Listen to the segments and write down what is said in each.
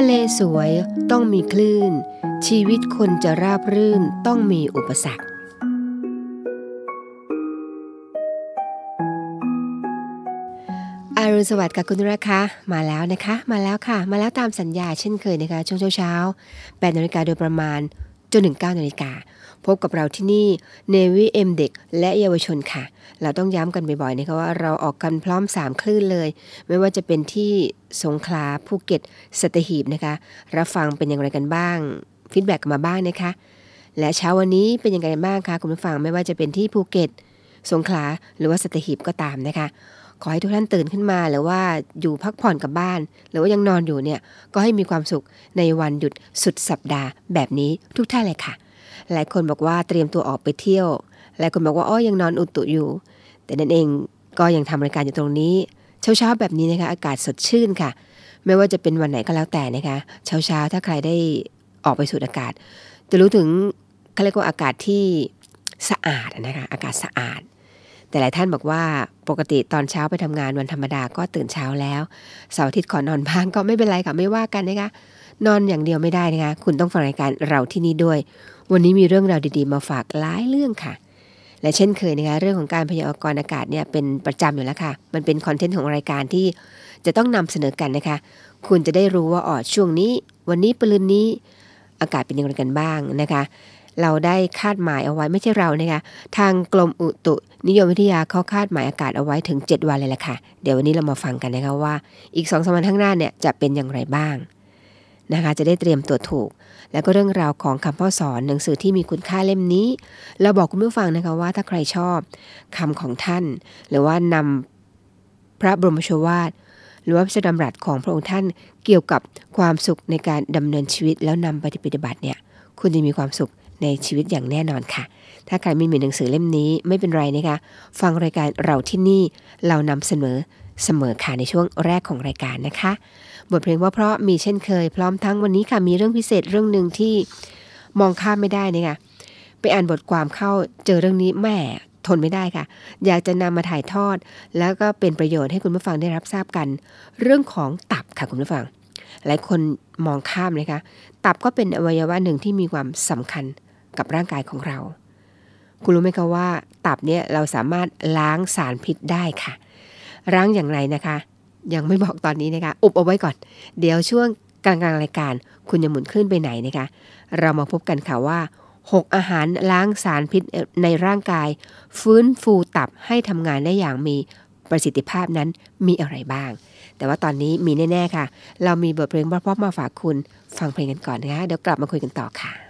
ะเลสวยต้องมีคลื่น ชีวิตคนจะราบรื่นต้องมีอุปสรรคอารุณสวัสดิ์กับคุณราคะมาแล้วนะคะ มาแล้วค่ะ มาแล้วตามสัญญาเช่นเคยนะคะช่วงเช้าๆ8นาฬิกาโดยประมาณ จนถึง9นาฬิกา พบกับเราที่นี่เนวิเอ็มเด็กและเยาวชนค่ะ เราต้องย้ำกันบ่อยๆนะคะว่าเราออกกันพร้อม 3 คลื่นเลย ไม่ว่าจะเป็นที่สงขลาภูเก็ตสัตหีบนะคะ รับฟังเป็นอย่างไรกันบ้าง feedback มาบ้างนะคะ และเช้าวันนี้เป็นยังไงบ้างคะคุณผู้ฟังไม่ว่าจะเป็นที่ภูเก็ต สงขลาหรือว่าสัตหีบก็ตามนะคะ ขอให้ทุกท่านตื่นขึ้นมา หรือว่าอยู่พักผ่อนกับบ้าน หรือว่ายังนอนอยู่เนี่ยก็ให้มีความสุขในวันหยุดสุดสัปดาห์ แบบนี้ทุกท่านเลยค่ะ หลายคนบอกว่าเตรียมตัวออกไปเที่ยว หลายคนบอกว่าอ้อยังนอนอุตุอยู่ แต่นั่นเองก็ยังทำรายการอยู่ตรงนี้ เช้าเช้าแบบนี้นะคะอากาศสดชื่นค่ะ ไม่ว่าจะเป็นวันไหนก็แล้วแต่นะคะ เช้าเช้าถ้าใครได้ออกไปสูดอากาศ จะรู้ถึงเขาเรียกว่าอากาศที่สะอาดนะคะ อากาศสะอาด แต่หลายท่านบอกว่าปกติตอนเช้าไปทำงานวันธรรมดาก็ตื่นเช้าแล้วเสาร์อาทิตย์ขอนอนบ้างก็ไม่เป็นไรค่ะไม่ว่ากันนะคะนอนอย่างเดียวไม่ได้นะคะคุณต้องฟังรายการเราที่นี่ด้วย วันนี้มีเรื่องราวดีๆ มาฝากหลายเรื่องค่ะ และเช่นเคยนะคะเรื่องของการพยากรณ์อากาศเนี่ยเป็นประจำอยู่แล้วค่ะ มันเป็นคอนเทนต์ของรายการที่จะต้องนำเสนอกันนะคะ คุณจะได้รู้ว่าอ๋อช่วงนี้ วันนี้ปืนนี้อากาศเป็นยังไงกันบ้างนะคะ เราได้คาดหมายเอาไว้ไม่ใช่เรานะคะทางกรมอุตุนิยมวิทยาเขาคาดหมายอากาศเอาไว้ถึง 7 วันเลยแหละค่ะ เดี๋ยววันนี้เรามาฟังกันนะคะว่าอีก2อสวันข้างหน้าเนี่ยจะเป็นอย่างไรบ้างนะคะจะได้เตรียมตัวถูก แล้วก็เรื่องราวของคำพ่อสอนหนังสือที่มีคุณค่าเล่มนี้ เราบอกคุณผู้ฟังนะคะว่าถ้าใครชอบคำของท่าน หรือว่านำพระบรมโชวาทหรือว่าพระดำรัสของพระองค์ท่านเกี่ยวกับความสุขในการดำเนินชีวิตแล้วนำไปปฏิบัติเนี่ยคุณจะมีความสุข ในชีวิตอย่างแน่นอนค่ะ ถ้าใครไม่มีหนังสือเล่มนี้ไม่เป็นไรนะคะ ฟังรายการเราที่นี่เรานำเสนอเสมอค่ะในช่วงแรกของรายการนะคะ บทเพลงว่าเพราะมีเช่นเคย พร้อมทั้งวันนี้ค่ะมีเรื่องพิเศษเรื่องหนึ่งที่มองข้ามไม่ได้นี่ค่ะไปอ่านบทความเข้าเจอเรื่องนี้แม่ทนไม่ได้ค่ะ อยากจะนำมาถ่ายทอด แล้วก็เป็นประโยชน์ให้คุณผู้ฟังได้รับทราบกัน เรื่องของตับค่ะคุณผู้ฟัง หลายคนมองข้ามนะคะ ตับก็เป็นอวัยวะหนึ่งที่มีความสำคัญ กับร่างกายของเรา คุณรู้ไหมคะว่า ตับเนี่ยเราสามารถล้างสารพิษได้ค่ะ ล้างอย่างไรนะคะ ยังไม่บอกตอนนี้นะคะ อุบเอาไว้ก่อน เดี๋ยวช่วงกลางๆรายการ คุณจะหมุนขึ้นไปไหนนะคะ เรามาพบกันค่ะว่า 6 อาหารล้างสารพิษในร่างกาย ฟื้นฟูตับให้ทำงานได้อย่างมีประสิทธิภาพนั้นมีอะไรบ้าง แต่ว่าตอนนี้มีแน่ ๆ ค่ะ เรามีบทเพลงเพราะๆมาฝากคุณ ฟังเพลงกันก่อนนะคะ เดี๋ยวกลับมาคุยกันต่อค่ะ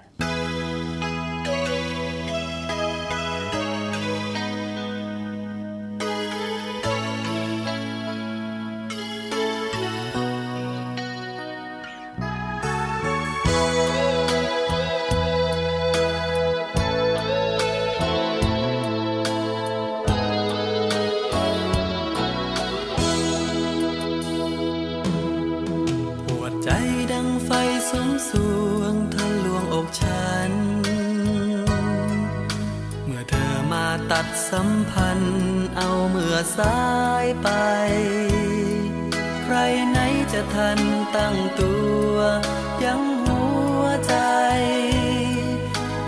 สัมพันธ์เอาเมื่อสายไป ใครไหนจะทันตั้งตัว ยังหัวใจ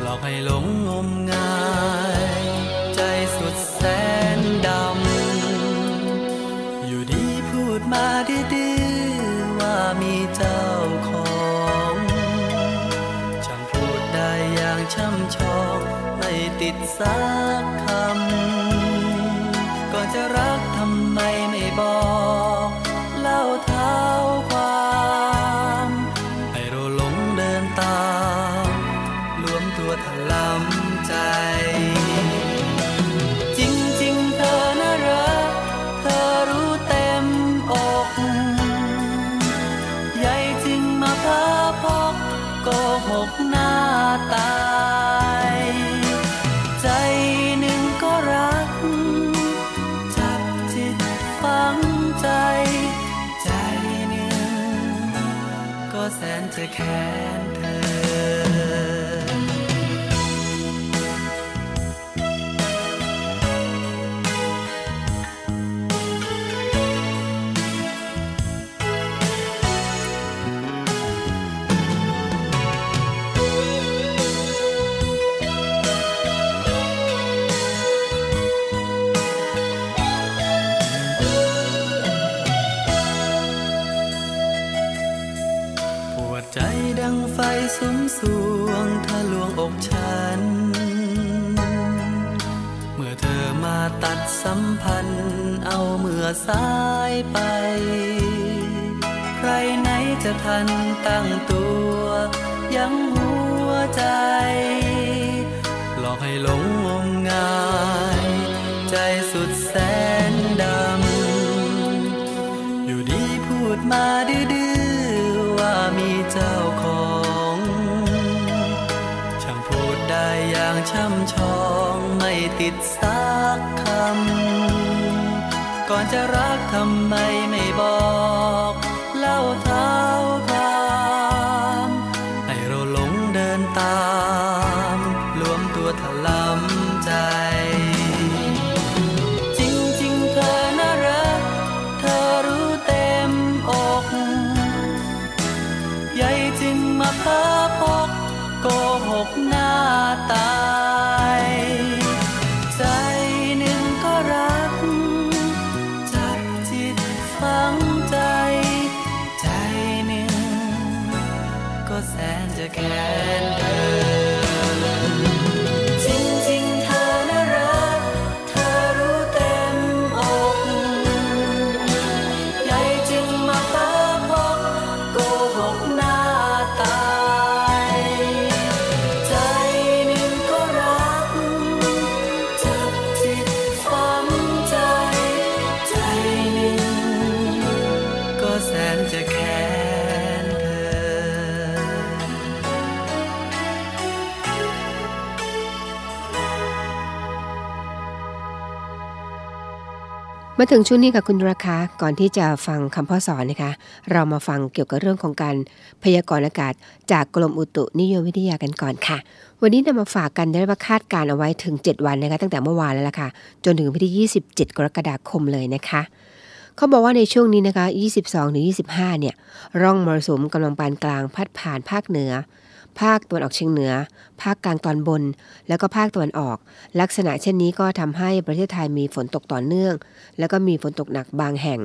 หลอกให้หลงงมงาย ใจสุดแสนดำ อยู่ดีพูดมาดีๆ ว่ามีเจ้า ติ ใจดังไฟสุมสวงทะลวงอกฉัน เมื่อเธอมาตัดสัมพันธ์เอาเมื่อสายไป ใครไหนจะทันตั้งตัว ยังหัวใจหลอกให้หลงงมงาย ใจสุดแสนดำ อยู่ดีพูดมาดื้อ เจ้าของช่างพูดได้อย่างช่ำชองไม่ติดสักคำ ก่อนจะรักทำไมไม่บอก มาถึงช่วงนี้ค่ะคุณราคาก่อนที่จะฟังคำพ่อสอนนะคะ เรามาฟังเกี่ยวกับเรื่องของการพยากรณ์อากาศ จากกรมอุตุนิยมวิทยากันก่อนค่ะ วันนี้นำมาฝากกันได้ว่าคาดการเอาไว้ถึง 7 วันนะคะตั้งแต่เมื่อวานแล้วล่ะค่ะ จนถึงวันที่ 27 กรกฎาคมเลยนะคะเขาบอกว่าในช่วงนี้นะคะ 22-25 เนี่ย ร่องมรสุมกำลังปานกลางพัดผ่านภาคเหนือ ภาคตะวันออกเฉียงเหนือ ภาคกลางตอนบน แล้วก็ภาคตะวันออก ลักษณะเช่นนี้ก็ทำให้ประเทศไทยมีฝนตกต่อเนื่อง แล้วก็มีฝนตกหนักบางแห่ง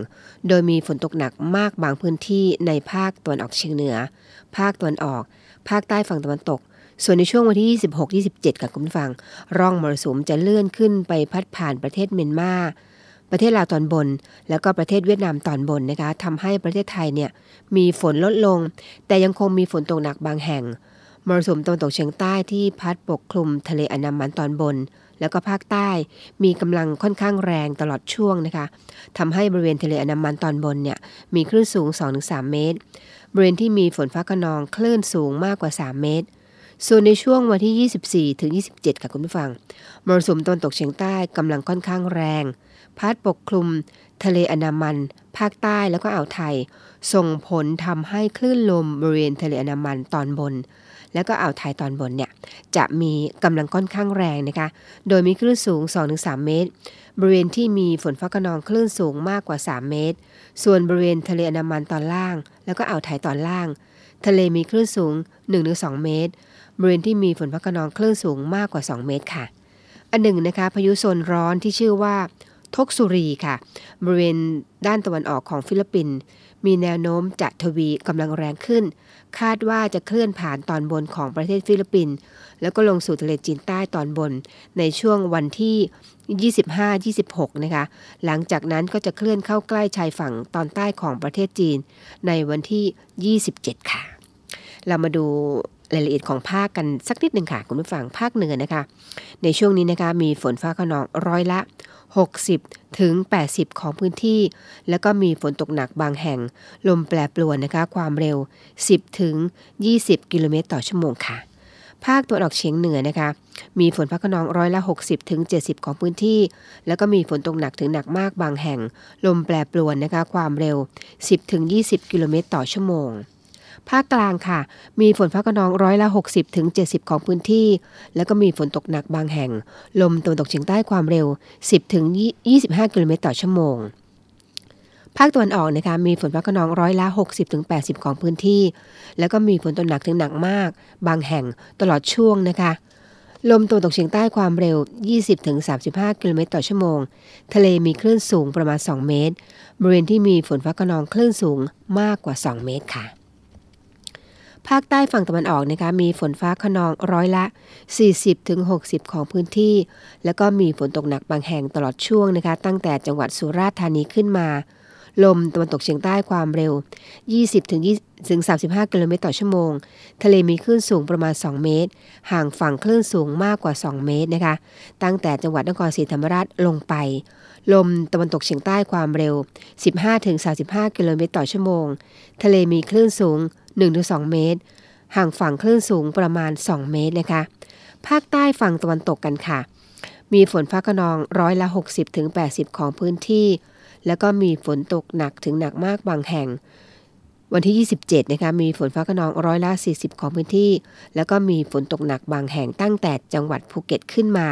โดยมีฝนตกหนักมากบางพื้นที่ในภาคตะวันออกเฉียงเหนือ ภาคตะวันออก ภาคใต้ฝั่งตะวันตก ส่วนในช่วงวันที่ 26-27 กับคุณฟัง ร่องมรสุมจะเลื่อนขึ้นไปพัดผ่านประเทศเมียนมาประเทศลาวตอนบน แล้วก็ประเทศเวียดนามตอนบนนะคะทำให้ประเทศไทยเนี่ยมีฝนลดลง แต่ยังคงมีฝนตกหนักบางแห่ง มรสุมตะวันตกเฉียงใต้ที่พัดปกคลุมทะเลอันดามันตอนบน แล้วก็ภาคใต้มีกำลังค่อนข้างแรงตลอดช่วงนะคะทำให้บริเวณทะเลอันดามันตอนบนเนี่ยมีคลื่นสูง 2-3 เมตร บริเวณที่มีฝนฟ้าขนองคลื่นสูงมากกว่า 3 เมตร ส่วนในช่วงวันที่ 24 ถึง 27 ค่ะคุณผู้ฟัง มรสุมตะวันตกเฉียงใต้กำลังค่อนข้างแรง พัดปกคลุม ทะเลอันดามัน ภาคใต้แล้วก็อ่าวไทย ส่งผลทำให้คลื่นลมบริเวณทะเลอันดามันตอนบน แล้วก็อ่าวไทยตอนบนเนี่ยจะมีกำลังค่อนข้างแรงนะคะ โดยมีคลื่นสูง 2-3 เมตร บริเวณที่มีฝนฟ้าขนองคลื่นสูงมากกว่า 3 เมตร ส่วนบริเวณทะเลอันดามันตอนล่าง แล้วก็อ่าวไทยตอนล่าง ทะเลมีคลื่นสูง 1-2 เมตร บริเวณที่มีฝนฟ้าขนองคลื่นสูงมากกว่า 2 เมตรค่ะ อันหนึ่งนะคะพายุโซนร้อนที่ชื่อว่าทกซูรีค่ะ บริเวณด้านตะวันออกของฟิลิปปินส์มีแนวโน้มจะทวีกำลังแรงขึ้น คาดว่าจะเคลื่อนผ่านตอนบนของประเทศฟิลิปปินส์แล้วก็ลงสู่ทะเลจีนใต้ตอนบน ในช่วงวันที่ 25-26 นะคะ หลังจากนั้นก็จะเคลื่อนเข้าใกล้ชายฝั่งตอนใต้ของประเทศจีน ในวันที่ 27 ค่ะ เรามาดูรายละเอียดของภาคกันสักนิดหนึ่งค่ะ คุณผู้ฟังภาคเหนือนะคะ ในช่วงนี้นะคะมีฝนฟ้าขนองร้อยละ 60 ถึง 80 ของพื้นที่ แล้วก็มีฝนตกหนักบางแห่ง ลมแปรปรวนนะคะ ความเร็ว 10 ถึง 20 กิโลเมตรต่อชั่วโมงค่ะ ภาคตะวันออกเฉียงเหนือนะคะ มีฝนฟ้าขนองร้อยละ 60 ถึง 70 ของพื้นที่ แล้วก็มีฝนตกหนักถึงหนักมากบางแห่ง ลมแปรปรวนนะคะ ความเร็ว 10 ถึง 20 กิโลเมตรต่อชั่วโมง ภาคกลางค่ะ มีฝนฟ้าขนองร้อยละ 60ถึง70ของพื้นที่ แล้วก็มีฝนตกหนักบางแห่ง ลมตะวันตกเฉียงใต้ความเร็ว 10ถึง25กิโลเมตรต่อชั่วโมงภาคตะวันออกนะคะมีฝนฟ้าขนองร้อยละ 60ถึง80 ของพื้นที่ แล้วก็มีฝนตกหนักถึงหนักมาก บางแห่งตลอดช่วงนะคะ ลมตะวันตกเฉียงใต้ความเร็ว 20ถึง35 กิโลเมตรต่อชั่วโมง ทะเลมีคลื่นสูงประมาณ 2 เมตร บริเวณที่มีฝนฟ้าขนองคลื่นสูงมากกว่า 2 เมตรค่ะ ภาคใต้ฝั่งตะวันออกนะคะมีฝนฟ้าขนองร้อยละ 40-60 ของพื้นที่ แล้วก็มีฝนตกหนักบางแห่งตลอดช่วงนะคะ ตั้งแต่จังหวัดสุราษฎร์ธานีขึ้นมา ลมตะวันตกเฉียงใต้ความเร็ว 20-35 กิโลเมตรต่อชั่วโมง ทะเลมีคลื่นสูงประมาณ 2 เมตร ห่างฝั่งคลื่นสูงมากกว่า 2 เมตรนะคะ ตั้งแต่จังหวัดนครศรีธรรมราชลงไปลมตะวันตกเฉียงใต้ความเร็ว 15-35 กิโลเมตรต่อชั่วโมง ทะเลมีคลื่นสูง 1-2 เมตร ห่างฝั่งคลื่นสูงประมาณ 2 เมตรนะคะ ภาคใต้ฝั่งตะวันตกกันค่ะ มีฝนฟ้าขนองร้อยละ 60-80 ของพื้นที่ แล้วก็มีฝนตกหนักถึงหนักมากบางแห่ง วันที่ 27 นะคะ มีฝนฟ้าขนองร้อยละ 40 ของพื้นที่ แล้วก็มีฝนตกหนักบางแห่งตั้งแต่จังหวัดภูเก็ตขึ้นมา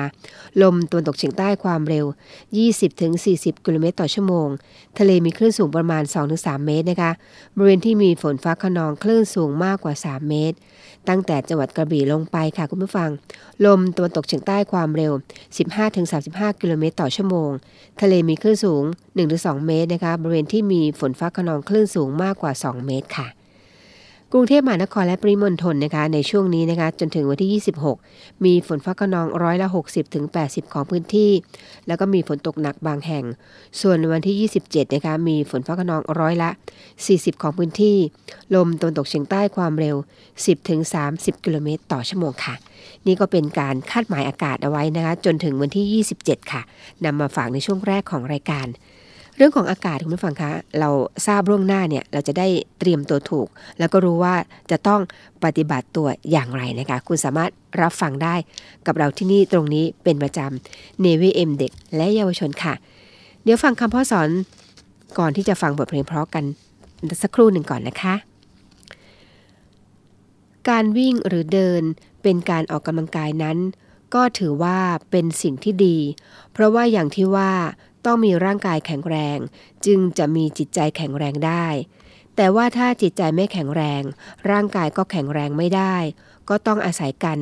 ลมตะวันตกเฉียงใต้ความเร็ว 20-40 กิโลเมตรต่อชั่วโมง ทะเลมีคลื่นสูงประมาณ 2-3 เมตรนะคะ บริเวณที่มีฝนฟ้าขนองคลื่นสูงมากกว่า 3 เมตร ตั้งแต่จังหวัดกระบี่ลงไปค่ะคุณผู้ฟัง ลมตะวันตกเฉียงใต้ความเร็ว 15-35 กิโลเมตรต่อชั่วโมง ทะเลมีคลื่นสูง 1-2 เมตรนะคะ บริเวณที่มีฝนฟ้าขนองคลื่นสูงมากกว่า 2 เมตรค่ะ กรุงเทพมหานครและปริมณฑลนะคะในช่วงนี้นะคะจนถึงวันที่ 26 มีฝนฟ้าขนองร้อยละ 60-80 ของพื้นที่ แล้วก็มีฝนตกหนักบางแห่ง ส่วนวันที่ 27 นะคะมีฝนฟ้าขนองร้อยละ 40 ของพื้นที่ ลมตะวันตกเฉียงใต้ความเร็ว 10-30 กิโลเมตรต่อชั่วโมงค่ะ นี่ก็เป็นการคาดหมายอากาศเอาไว้นะคะจนถึงวันที่ 27 ค่ะนำมาฝากในช่วงแรกของรายการ เรื่องของอากาศคุณผู้ฟังคะเราทราบล่วงหน้าเนี่ยเราจะได้เตรียมตัวถูก แล้วก็รู้ว่าจะต้องปฏิบัติตัวอย่างไรนะคะ คุณสามารถรับฟังได้กับเราที่นี่ตรงนี้เป็นประจำ Navy M เด็กและเยาวชนค่ะ เดี๋ยวฟังคำพ่อสอนก่อนที่จะฟังบทเพลงเพราะกันสักครู่หนึ่งก่อนนะคะ การวิ่งหรือเดินเป็นการออกกำลังกายนั้น ก็ถือว่าเป็นสิ่งที่ดี เพราะว่าอย่างที่ว่า ต้องมีร่างกายแข็งแรง จึงจะมีจิตใจแข็งแรงได้ แต่ว่าถ้าจิตใจไม่แข็งแรง ร่างกายก็แข็งแรงไม่ได้ ก็ต้องอาศัยกัน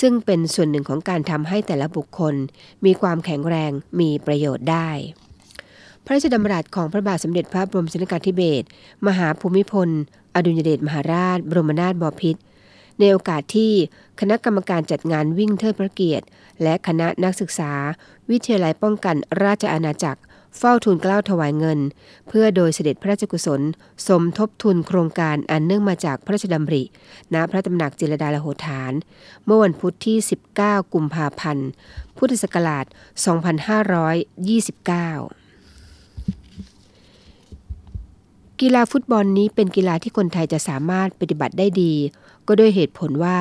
ซึ่งเป็นส่วนหนึ่งของการทำให้แต่ละบุคคล มีความแข็งแรงมีประโยชน์ได้ พระราชดำรัสของพระบาทสมเด็จพระบรมชนกาธิเบศรมหาภูมิพล อดุลยเดชมหาราช บรมนาถบพิตรในโอกาสที่คณะกรรมการจัดงานวิ่งเทิดพระเกียรติ และคณะนักศึกษา วิทยาลัยป้องกันราชอาณาจักร เฝ้าทูลเกล้าถวายเงิน เพื่อโดยเสด็จพระราชกุศล สมทบทุนโครงการอันเนื่องมาจากพระราชดำริ ณพระตำหนักจิรดาลโหฐาน เมื่อวันพุธที่ 19 กุมภาพันธ์ พุทธศักราช 2529กีฬาฟุตบอลนี้เป็นกีฬาที่คนไทยจะสามารถปฏิบัติได้ดี ก็ด้วยเหตุผลว่า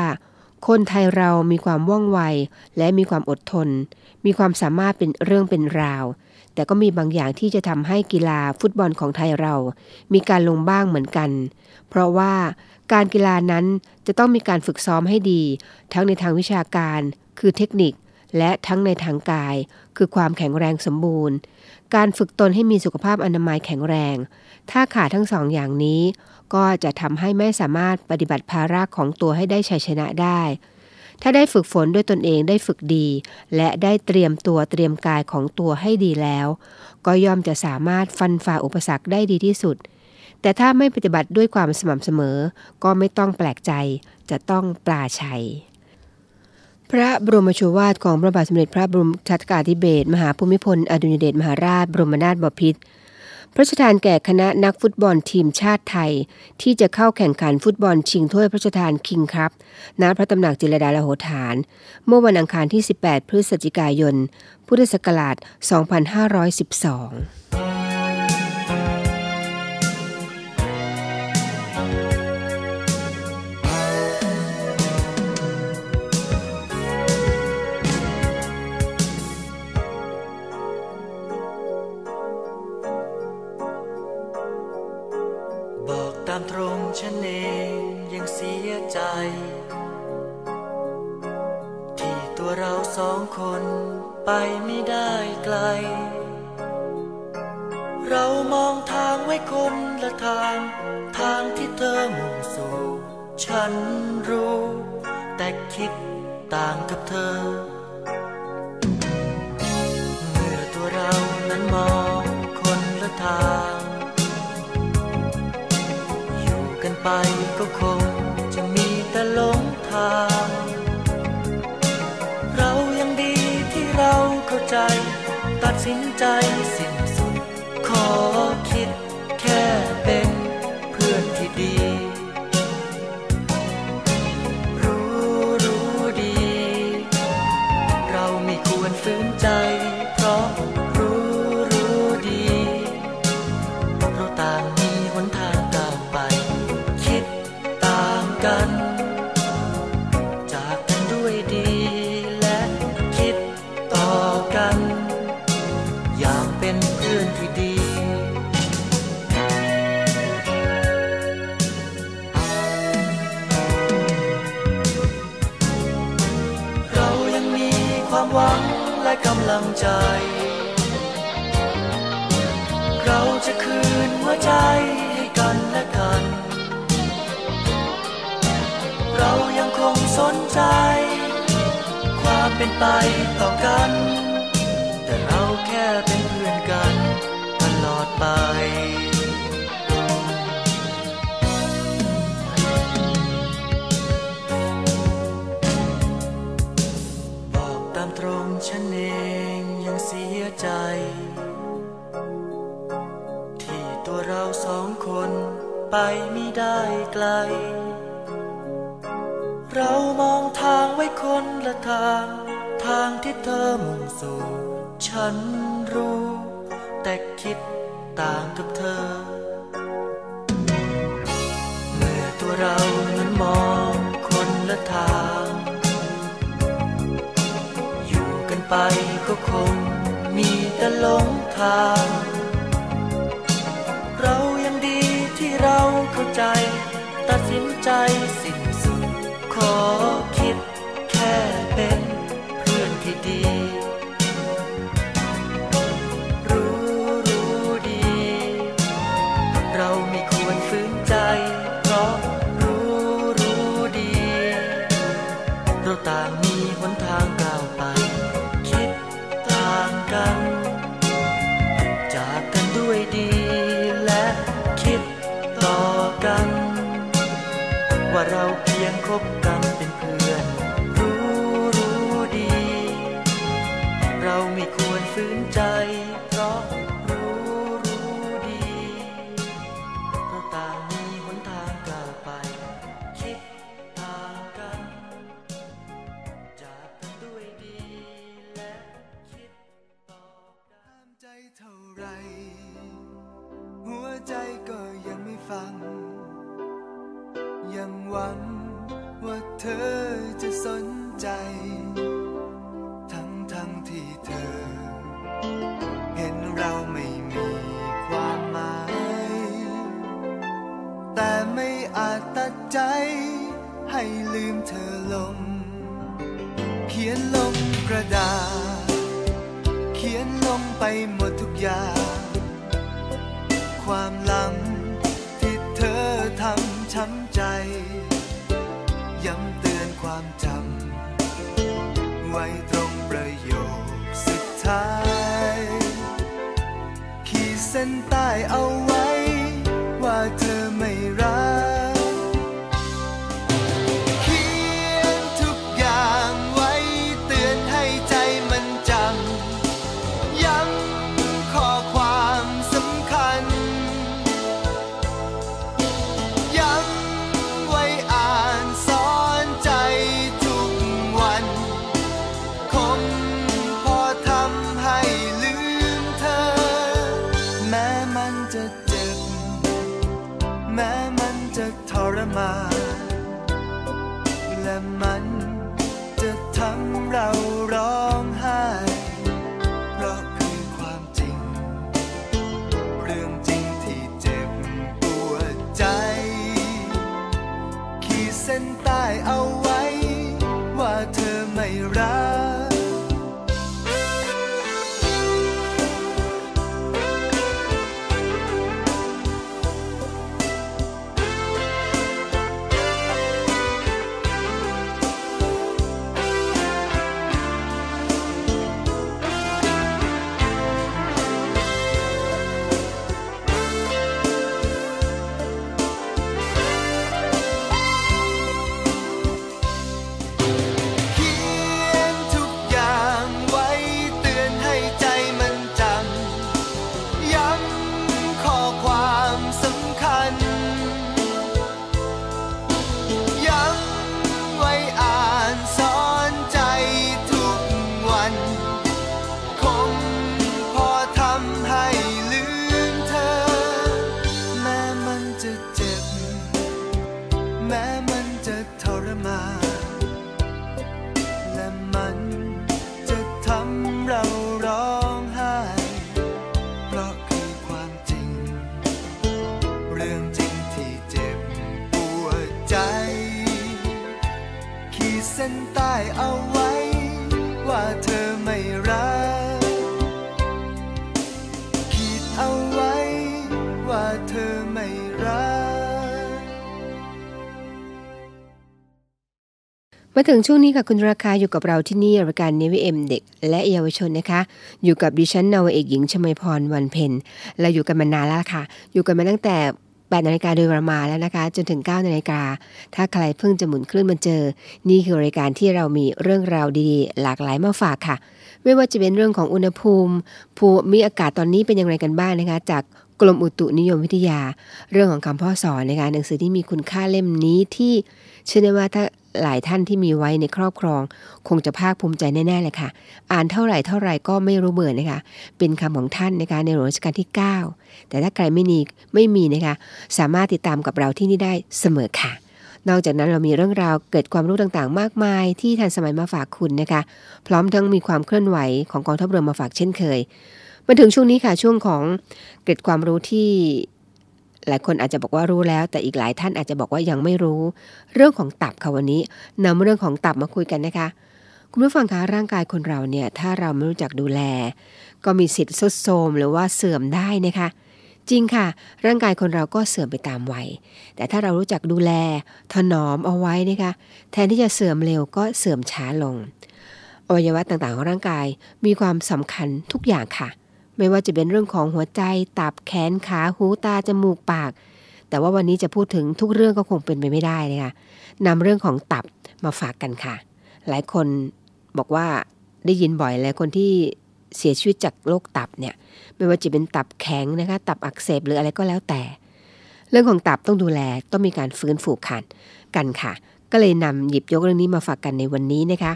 คนไทยเรามีความว่องไว และมีความอดทน มีความสามารถเป็นเรื่องเป็นราว แต่ก็มีบางอย่างที่จะทำให้กีฬาฟุตบอลของไทยเรา มีการลงบ้างเหมือนกัน เพราะว่าการกีฬานั้นจะต้องมีการฝึกซ้อมให้ดี ทั้งในทางวิชาการ คือเทคนิค และทั้งในทางกาย คือความแข็งแรงสมบูรณ์ การฝึกตนให้มีสุขภาพอนามัยแข็งแรง ถ้าขาดทั้งสองอย่างนี้ ก็จะทำให้ไม่สามารถปฏิบัติภาระของตัวให้ได้ชัยชนะได้ ถ้าได้ฝึกฝนด้วยตนเองได้ฝึกดี และได้เตรียมตัวเตรียมกายของตัวให้ดีแล้ว ก็ย่อมจะสามารถฟันฝ่าอุปสรรคได้ดีที่สุด แต่ถ้าไม่ปฏิบัติด้วยความสม่ำเสมอ ก็ไม่ต้องแปลกใจ จะต้องปลาชัยพระบรมโชวาทของพระบาทสมเด็จพระบรมชนกาธิเบศรมหาภูมิพลอดุลยเดชมหาราช บรมนาถบพิตร พระราชทานแก่คณะนักฟุตบอลทีมชาติไทย ที่จะเข้าแข่งขันฟุตบอลชิงถ้วยพระราชทานคิงครับณพระตำหนักจิรดาลโหฐาน เมื่อวันอังคารที่ 18 พฤศจิกายน พุทธศักราช 2512 ไปไม่ได้ไกล เรามองทางไว้คนละทาง ทางที่เธอมุ่งสู่ ฉันรู้ แต่คิดต่างกับเธอ เมื่อตัวเรานั้นมองคนละทาง อยู่กันไปก็คงจะมีส้ สินใจสิ้นสุดขอ เป็นเพื่อนที่ดีหวังและกำลังใจ เราจะคืนหัวใจให้กันและกัน เรายังคงสนใจ ความเป็นไปต่อกัน ไปฉันเองยังเสียใจ ที่ตัวเราสองคนไปไม่ได้ไกล เรามองทางไว้คนละทาง ทางที่เธอมุ่งสู่ ฉันรู้ แต่คิด ต่างกับเธอ เมื่อตัวเรานั้นมองคนละทาง อยู่กันไปก็คงมีแต่หลงทาง เรายังดีที่เราเข้าใจ ตัดสินใจสิ้นสุดขอ แม้มันจะทรมานและมันจะทำเราร้อน มาถึงช่วงนี้ค่ะคุณราคาอยู่กับเราที่นี่รายการเนวิเอ็มเด็ก และเยาวชนนะคะ อยู่กับดิฉันนาวเอกหญิงชมพรวันเพ็ญเราอยู่กันมานานแล้วค่ะ อยู่กันมาตั้งแต่8นาฬิกาโดยประมาณแล้วนะคะ จนถึง9นาฬิกา ถ้าใครเพิ่งจะหมุนคลื่นมาเจอ นี่คือรายการที่เรามีเรื่องราวดีๆ หลากหลายมาฝากค่ะ ไม่ว่าจะเป็นเรื่องของอุณหภูมิ ภูมิอากาศตอนนี้เป็นอย่างไรกันบ้างนะคะ จากกรมอุตุนิยมวิทยา เรื่องของคำพ่อสอนนะคะหนังสือที่มีคุณค่าเล่มนี้ที่เชื่อได้ว่าถ้า หลายท่านที่มีไว้ในครอบครอง คงจะภาคภูมิใจแน่ๆเลยค่ะ อ่านเท่าไหร่เท่าไหร่ก็ไม่รู้เบื่อนะคะ เป็นคำของท่านนะคะในหลวงรัชกาลที่ 9 แต่ถ้าใครไม่มีไม่มีนะคะ สามารถติดตามกับเราที่นี่ได้เสมอค่ะ นอกจากนั้นเรามีเรื่องราวเกิดความรู้ต่างๆ มากมาย ที่ทันสมัยมาฝากคุณนะคะ พร้อมทั้งมีความเคลื่อนไหวของกองทัพเรือมาฝากเช่นเคยมาถึงช่วงนี้ค่ะช่วงของเกร็ดความรู้ที่ หลายคนอาจจะบอกว่ารู้แล้ว แต่อีกหลายท่านอาจจะบอกว่ายังไม่รู้ เรื่องของตับค่ะวันนี้นำเรื่องของตับมาคุยกันนะคะ คุณผู้ฟังคะร่างกายคนเราเนี่ยถ้าเราไม่รู้จักดูแล ก็มีสิทธิ์ทรุดโทรมหรือว่าเสื่อมได้นะคะจริงค่ะ ร่างกายคนเราก็เสื่อมไปตามวัย แต่ถ้าเรารู้จักดูแล ถนอมเอาไว้นะคะ แทนที่จะเสื่อมเร็วก็เสื่อมช้าลง อวัยวะต่างๆของร่างกายมีความสำคัญทุกอย่างค่ะ ไม่ว่าจะเป็นเรื่องของหัวใจ ตับแขนขาหูตาจมูกปาก แต่ว่าวันนี้จะพูดถึงทุกเรื่องก็คงเป็นไปไม่ได้เลยค่ะนำเรื่องของตับมาฝากกันค่ะ หลายคนบอกว่าได้ยินบ่อยเลยคนที่เสียชีวิตจากโรคตับเนี่ย ไม่ว่าจะเป็นตับแข็งนะคะ ตับอักเสบหรืออะไรก็แล้วแต่ เรื่องของตับต้องดูแลต้องมีการฟื้นฟูขันกันค่ะ ก็เลยนำหยิบยกเรื่องนี้มาฝากกันในวันนี้นะคะ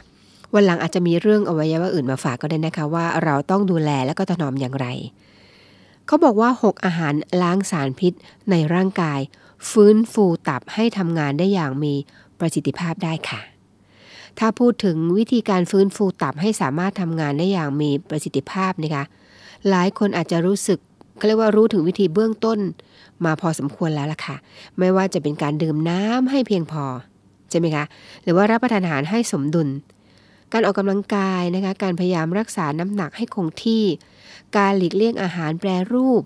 วันหลังอาจจะมีเรื่องอวัยวะอื่นมาฝากก็ได้นะคะว่าเราต้องดูแลและก็ถนอมอย่างไร เขาบอกว่า 6 อาหารล้างสารพิษในร่างกาย ฟื้นฟูตับให้ทำงานได้อย่างมีประสิทธิภาพได้ค่ะ ถ้าพูดถึงวิธีการฟื้นฟูตับให้สามารถทำงานได้อย่างมีประสิทธิภาพนะคะ หลายคนอาจจะรู้สึกเขาเรียกว่ารู้ถึงวิธีเบื้องต้น มาพอสมควรแล้วล่ะค่ะ ไม่ว่าจะเป็นการดื่มน้ำให้เพียงพอใช่ไหมคะ หรือว่ารับประทานอาหารให้สมดุล การออกกำลังกายนะคะ การพยายามรักษาน้ำหนักให้คงที่ การหลีกเลี่ยงอาหารแปรรูป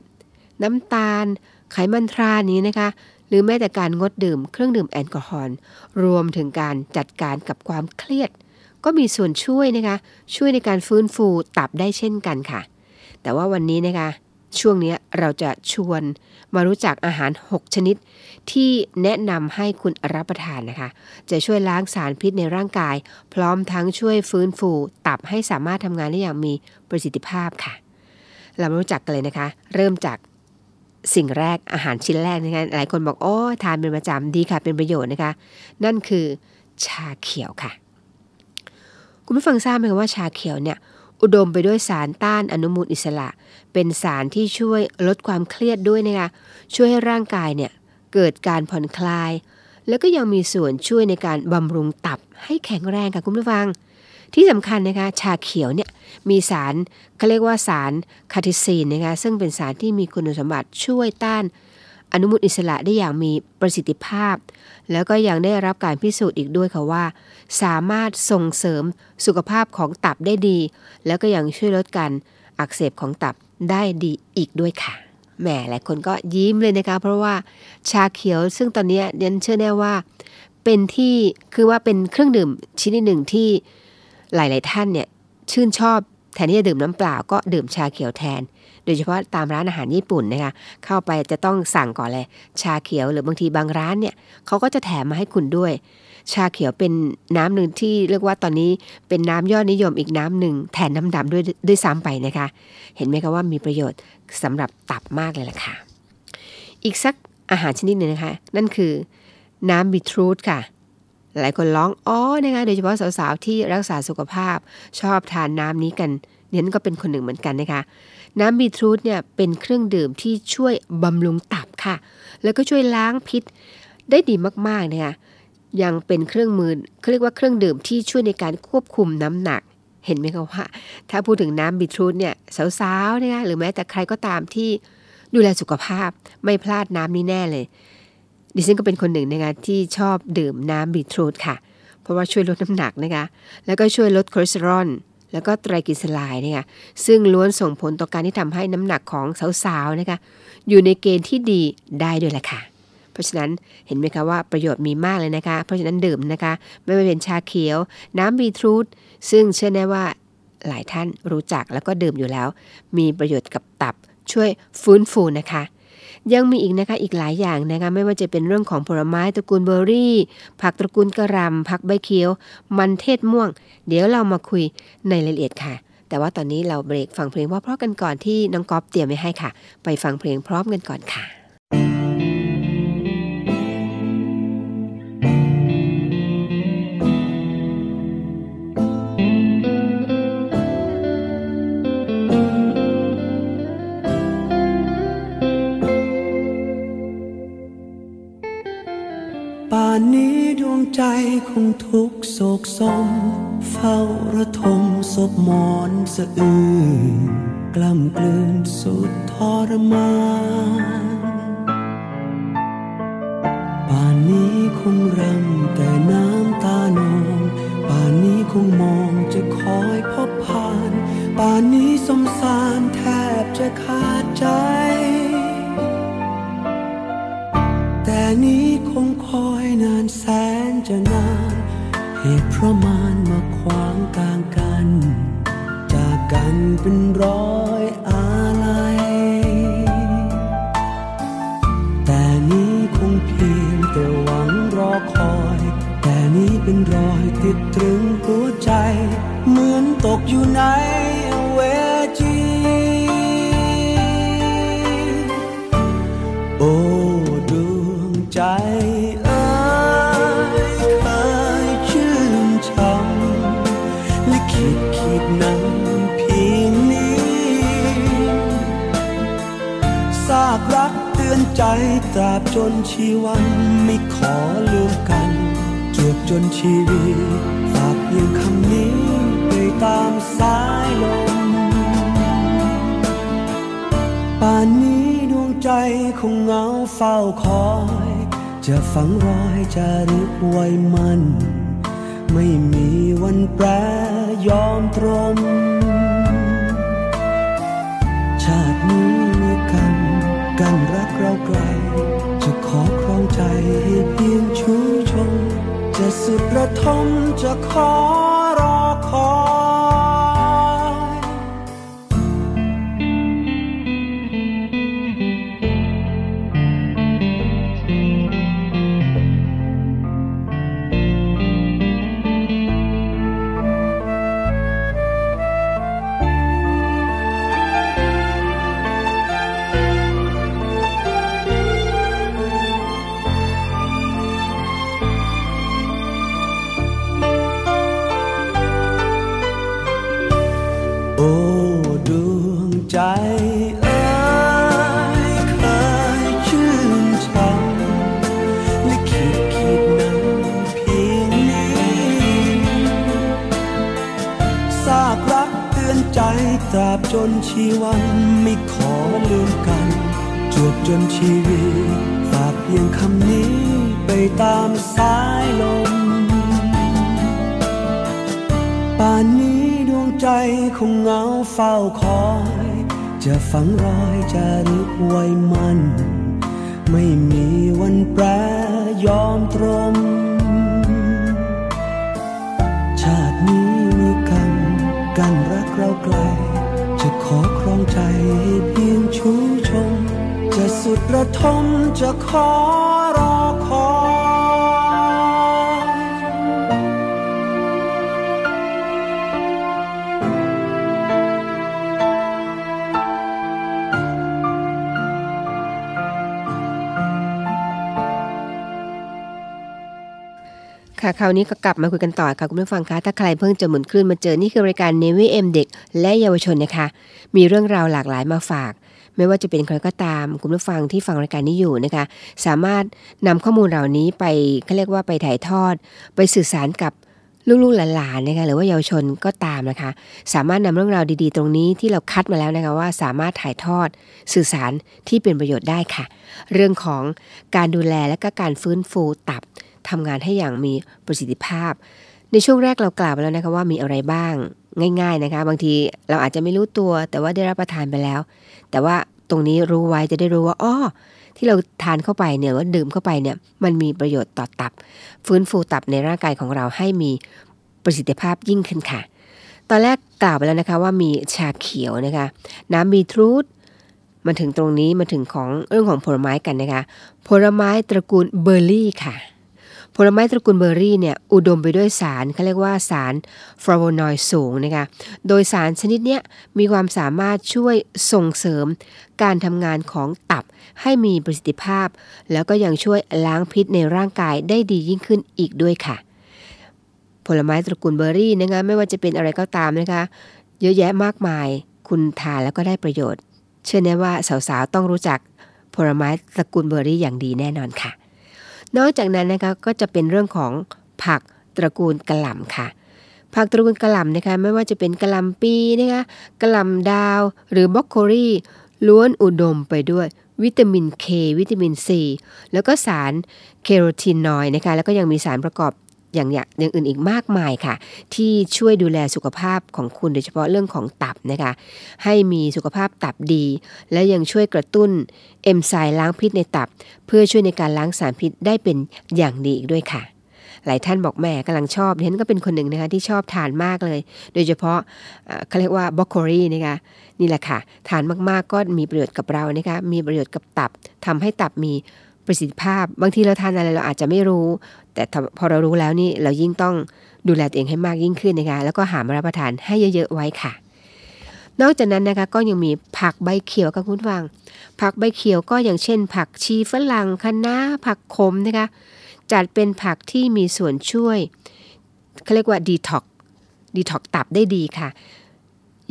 น้ำตาล ไขมันทรานี้นะคะ หรือแม้แต่การงดดื่มเครื่องดื่มแอลกอฮอล์ รวมถึงการจัดการกับความเครียด ก็มีส่วนช่วยนะคะ ช่วยในการฟื้นฟูตับได้เช่นกันค่ะ แต่ว่าวันนี้นะคะ ช่วงนี้เราจะชวนมารู้จักอาหาร 6 ชนิด ที่แนะนำให้คุณรับประทานนะคะ จะช่วยล้างสารพิษในร่างกาย พร้อมทั้งช่วยฟื้นฟูตับให้สามารถทำงานได้อย่างมีประสิทธิภาพค่ะ เรามารู้จักกันเลยนะคะ เริ่มจากสิ่งแรกอาหารชิ้นแรกนะคะหลายคนบอกโอ้ทานเป็นประจำดีค่ะเป็นประโยชน์นะคะ นั่นคือชาเขียวค่ะ คุณผู้ฟังทราบไหมคะว่าชาเขียวเนี่ยอุดมไปด้วยสารต้านอนุมูลอิสระ เป็นสารที่ช่วยลดความเครียดด้วยนะคะ ช่วยให้ร่างกายเนี่ยเกิดการผ่อนคลาย แล้วก็ยังมีส่วนช่วยในการบำรุงตับให้แข็งแรงค่ะคุณผู้ฟัง ที่สำคัญนะคะ ชาเขียวเนี่ยมีสารเขาเรียกว่าสารคาทิซีนนะคะซึ่งเป็นสารที่มีคุณสมบัติช่วยต้านอนุมูลอิสระได้อย่างมีประสิทธิภาพ แล้วก็ยังได้รับการพิสูจน์อีกด้วยค่ะว่า สามารถส่งเสริมสุขภาพของตับได้ดี แล้วก็ยังช่วยลดการอักเสบของตับ ได้ดีอีกด้วยค่ะ แหมหลายคนก็ยิ้มเลยนะคะ เพราะว่าชาเขียวซึ่งตอนนี้เดนเชื่อแน่ว่าเป็นที่คือว่าเป็นเครื่องดื่มชนิดหนึ่งที่หลาย ๆ ท่านเนี่ยชื่นชอบแทนที่จะดื่มน้ำเปล่าก็ดื่มชาเขียวแทน โดยเฉพาะตามร้านอาหารญี่ปุ่นนะคะเข้าไปจะต้องสั่งก่อนเลย ชาเขียวหรือบางทีบางร้านเนี่ยเขาก็จะแถมมาให้คุณด้วย ชาเขียวเป็นน้ำหนึ่งที่เรียกว่าตอนนี้เป็นน้ำยอดนิยมอีกน้ำหนึ่งแทนน้ำดำด้วยด้วยซ้ำไปนะคะ เห็นไหมคะว่ามีประโยชน์สำหรับตับมากเลยล่ะค่ะ อีกสักอาหารชนิดหนึ่งนะคะ นั่นคือน้ำบีทรูทค่ะหลายคนร้องอ๋อนะคะโดยเฉพาะสาวๆ ที่รักษาสุขภาพชอบทานน้ำนี้กันเนี่ยก็เป็นคนหนึ่งเหมือนกันนะคะ น้ำบีทรูทเนี่ยเป็นเครื่องดื่มที่ช่วยบำรุงตับค่ะ แล้วก็ช่วยล้างพิษได้ดีมากๆนะคะ ยังเป็นเครื่องมือเขาเรียกว่าเครื่องดื่มที่ช่วยในการควบคุมน้ำหนัก เห็นไหมคะว่า ถ้าพูดถึงน้ำบีทรูทเนี่ยสาวๆนะคะหรือแม้แต่ใครก็ตามที่ดูแลสุขภาพไม่พลาดน้ำนี้แน่เลย ดิฉันก็เป็นคนหนึ่งนะคะที่ชอบดื่มน้ำบีทรูทค่ะ เพราะว่าช่วยลดน้ำหนักนะคะ แล้วก็ช่วยลดคอเลสเตอรอลแล้วก็ไตรกลีเซอไรด์นะคะซึ่งล้วนส่งผลต่อการที่ทำให้น้ำหนักของสาวๆนะคะอยู่ในเกณฑ์ที่ดีได้ด้วยแหละค่ะ ราะฉะนั้นเห็นไหมคะว่าประโยชน์มีมากเลยนะคะ เพราะฉะนั้นดื่มนะคะ ไม่ว่าเป็นชาเขียว น้ำบีทรูทซึ่งเชื่อแน่ว่าหลายท่านรู้จักแล้วก็ดื่มอยู่แล้ว มีประโยชน์กับตับช่วยฟื้นฟูนะคะ ยังมีอีกนะคะอีกหลายอย่างนะคะไม่ว่าจะเป็นเรื่องของผลไม้ตระกูลเบอร์รี่ ผักตระกูลกระหลำผักใบเขียว มันเทศม่วง เดี๋ยวเรามาคุยในรายละเอียดค่ะ แต่ว่าตอนนี้เราเบรกฟังเพลงเพราะกันก่อนที่น้องก๊อฟเตรียมไว้ให้ค่ะ ไปฟังเพลงพร้อมกันก่อนค่ะ คงทุกโศกสม เฝ้าระทมศพหมอนสะอื้นกล้ำกลืนสุดทรมานป่านนี้คงรำแต่น้ำตานองป่านนี้คงมองจะคอยพบผ่าน ป่านนี้สมสารแทบจะขาดใจ แต่นี้คงคอยนานแสน จะนานเหตุเพราะมานมาขวางกลางกัน จากกันเป็นร้อยอาลัย แต่นี้คงเพียงแต่หวังรอคอย แต่นี้เป็นรอยติดตรึงหัวใจ เหมือนตกอยู่ใน ใจตราบจนชีวันไม่ขอลืมกันจวบจนชีวิตฝากเพียงคำนี้ไปตามสายลม ป่านนี้ดวงใจคงเหงาเฝ้าคอย จะฝังรอยจะรึกไว้มัน ไม่มีวันแปรยอมตรม ชาตินี้ กันรักเราไกล จะขอครองใจให้เพียงชูชมจะสุดระทมจะขอ นชีวันไม่ขอลืมกัน จวบจนชีวิตฝากเพียงคำนี้ไปตามสายลม ป่านนี้ดวงใจคงเหงาเฝ้าคอย จะฝังรอยจะรึกไว้มัน ไม่มีวันแปรยอมตรมชาตินี้มีกรรมกันรักเราไกล จะขอครองใจให้เพียงชูชม จะสุดระทมจะขอรอคอย ค่ะคราวนี้ก็กลับมาคุยกันต่อค่ะคุณผู้ฟังคะถ้าใครเพิ่งจะหมุนคลื่นมาเจอนี่คือรายการ Navy M เด็กและเยาวชนนะคะ มีเรื่องราวหลากหลายมาฝาก ไม่ว่าจะเป็นใครก็ตามคุณผู้ฟังที่ฟังรายการนี้อยู่นะคะ สามารถนำข้อมูลเหล่านี้ไปเขาเรียกว่าไปถ่ายทอด ไปสื่อสารกับลูกๆหลานๆนะคะหรือว่าเยาวชนก็ตามนะคะ สามารถนำเรื่องราวดีๆ ตรงนี้ที่เราคัดมาแล้วนะคะว่าสามารถถ่ายทอดสื่อสารที่เป็นประโยชน์ได้ค่ะ เรื่องของการดูแลและก็การฟื้นฟูตับ ทำงานให้อย่างมีประสิทธิภาพ ในช่วงแรกเรากล่าวไปแล้วนะคะว่ามีอะไรบ้างง่าย ๆนะคะ บางทีเราอาจจะไม่รู้ตัว แต่ว่าได้รับประทานไปแล้ว แต่ว่าตรงนี้รู้ไว้จะได้รู้ว่าอ้อที่เราทานเข้าไปเนี่ยว่าดื่มเข้าไปเนี่ยมันมีประโยชน์ต่อตับ ฟื้นฟูตับในร่างกายของเราให้มีประสิทธิภาพยิ่งขึ้นค่ะ ตอนแรกกล่าวไปแล้วนะคะว่ามีชาเขียวนะคะ น้ำบีทรูทมาถึงตรงนี้มาถึงของเรื่องของผลไม้กันนะคะ ผลไม้ตระกูลเบอร์รี่ค่ะ ลไม้ตระกูลเบอร์รี่เนี่ยอุดมไปด้วยสารเขาเรียกว่าสารฟลาโวนอยด์สูงนะคะ โดยสารชนิดนี้มีความสามารถช่วยส่งเสริมการทำงานของตับให้มีประสิทธิภาพ แล้วก็ยังช่วยล้างพิษในร่างกายได้ดียิ่งขึ้นอีกด้วยค่ะ ผลไม้ตระกูลเบอร์รี่นะคะไม่ว่าจะเป็นอะไรก็ตามนะคะ เยอะแยะมากมายคุณทานแล้วก็ได้ประโยชน์ เชื่อแน่ว่าสาวๆต้องรู้จักผลไม้ตระกูลเบอร์รี่อย่างดีแน่นอนค่ะ นอกจากนั้นนะคะก็จะเป็นเรื่องของผักตระกูลกระหล่ำค่ะ ผักตระกูลกระหล่ำนะคะไม่ว่าจะเป็นกระหล่ำปีนะคะกระหล่ำดาวหรือบรอกโคลีล้วนอุดมไปด้วยวิตามิน K วิตามิน C แล้วก็สารแคโรทีนอยด์นะคะแล้วก็ยังมีสารประกอบ อย่างอย่างอื่นอีกมากมายค่ะ ที่ช่วยดูแลสุขภาพของคุณโดยเฉพาะเรื่องของตับนะคะให้มีสุขภาพตับดี และยังช่วยกระตุ้นเอนไซม์ล้างพิษในตับ เพื่อช่วยในการล้างสารพิษได้เป็นอย่างดีอีกด้วยค่ะหลายท่านบอกแม่กำลังชอบดิฉันก็เป็นคนหนึ่งนะคะที่ชอบทานมากเลย โดยเฉพาะเขาเรียกว่าบรอกโคลีนะคะนี่แหละค่ะ ทานมากๆก็มีประโยชน์กับเรานะคะมีประโยชน์กับตับทำให้ตับมีประสิทธิภาพ บางทีเราทานอะไรเราอาจจะไม่รู้ แต่พอเรารู้แล้วนี่เรายิ่งต้องดูแลตัวเองให้มากยิ่งขึ้นนะคะแล้วก็หามารับประทานให้เยอะๆไว้ค่ะ นอกจากนั้นนะคะก็ยังมีผักใบเขียวกับคุณฟัง ผักใบเขียวก็อย่างเช่น ผักชีฝรั่งคะน้าผักขมนะคะจัดเป็นผักที่มีส่วนช่วยเขาเรียกว่าดีท็อกดีท็อกตับได้ดีค่ะ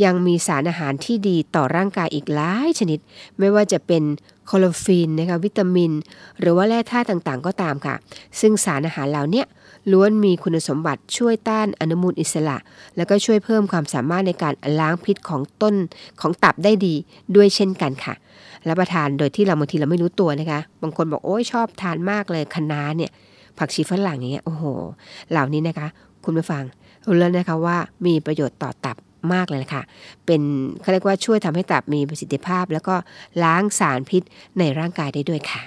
ยังมีสารอาหารที่ดีต่อร่างกายอีกหลายชนิด ไม่ว่าจะเป็น คลอโรฟินนะคะวิตามิน หรือว่าแร่ธาตุต่างๆ ก็ตามค่ะ ซึ่งสารอาหารเหล่านี้ล้วนมีคุณสมบัติช่วยต้านอนุมูลอิสระ แล้วก็ช่วยเพิ่มความสามารถในการล้างพิษของต้นของตับได้ดีด้วยเช่นกันค่ะรับประทานโดยที่เราบางทีเราไม่รู้ตัวนะคะบางคนบอกโอ้ยชอบทานมากเลยคะน้าเนี่ยผักชีฝรั่งอย่างเงี้ยโอ้โห เหล่านี้นะคะ คุณผู้ฟังรู้แล้วนะคะว่ามีประโยชน์ต่อตับ มากเลยนะคะเป็นเขาเรียกว่าช่วยทำให้ตับมีประสิทธิภาพ แล้วก็ล้างสารพิษในร่างกายได้ด้วยค่ะ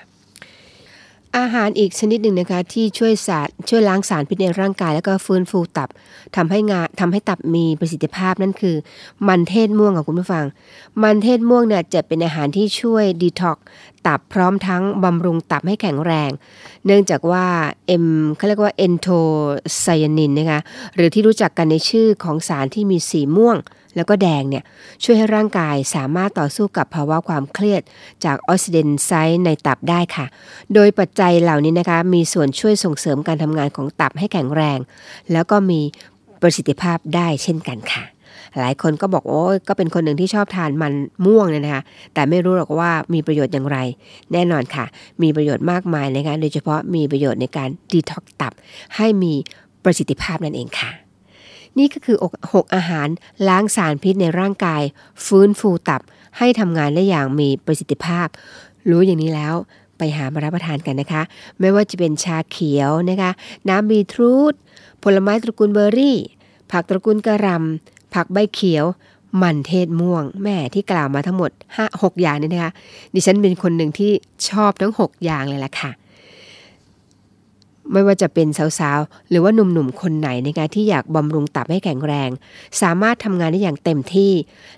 อาหารอีกชนิดหนึ่งนะคะที่ช่วยสารช่วยล้างสารพิษในร่างกาย แล้วก็ฟื้นฟูตับทำให้งาทำให้ตับมีประสิทธิภาพนั่นคือ มันเทศม่วงค่ะคุณผู้ฟัง มันเทศม่วงเนี่ยจะเป็นอาหารที่ช่วยดีท็อกตับพร้อมทั้งบำรุงตับให้แข็งแรง เนื่องจากว่าเอ็มเขาเรียกว่าเอนโทไซยานินนะคะหรือที่รู้จักกันในชื่อของสารที่มีสีม่วง แล้วก็แดงเนี่ยช่วยให้ร่างกายสามารถต่อสู้กับภาวะความเครียด จากออกซิเดนไซด์ในตับได้ค่ะ โดยปัจจัยเหล่านี้นะคะมีส่วนช่วยส่งเสริมการทำงานของตับให้แข็งแรง แล้วก็มีประสิทธิภาพได้เช่นกันค่ะหลายคนก็บอกโอ้ก็เป็นคนหนึ่งที่ชอบทานมันม่วงเนี่ยนะคะ แต่ไม่รู้หรอกว่ามีประโยชน์อย่างไร แน่นอนค่ะ มีประโยชน์มากมายนะคะ โดยเฉพาะมีประโยชน์ในการดีท็อกตับ ให้มีประสิทธิภาพนั่นเองค่ะ นี่ก็คือ6อาหารล้างสารพิษในร่างกาย ฟื้นฟูตับให้ทำงานได้อย่างมีประสิทธิภาพ รู้อย่างนี้แล้วไปหามารับประทานกันนะคะ ไม่ว่าจะเป็นชาเขียวนะคะ น้ำบีทรูทผลไม้ตระกูลเบอร์รี่ ผักตระกูลกระหลำผักใบเขียวมันเทศม่วงแม่ที่กล่าวมาทั้งหมด5 6อย่างนี้นะคะ ดิฉันเป็นคนหนึ่งที่ชอบทั้ง 6 อย่างเลยล่ะค่ะ ไม่ว่าจะเป็นสาวๆ หรือว่าหนุ่มๆ คนไหนนะคะที่อยากบำรุงตับให้แข็งแรง สามารถทำงานได้อย่างเต็มที่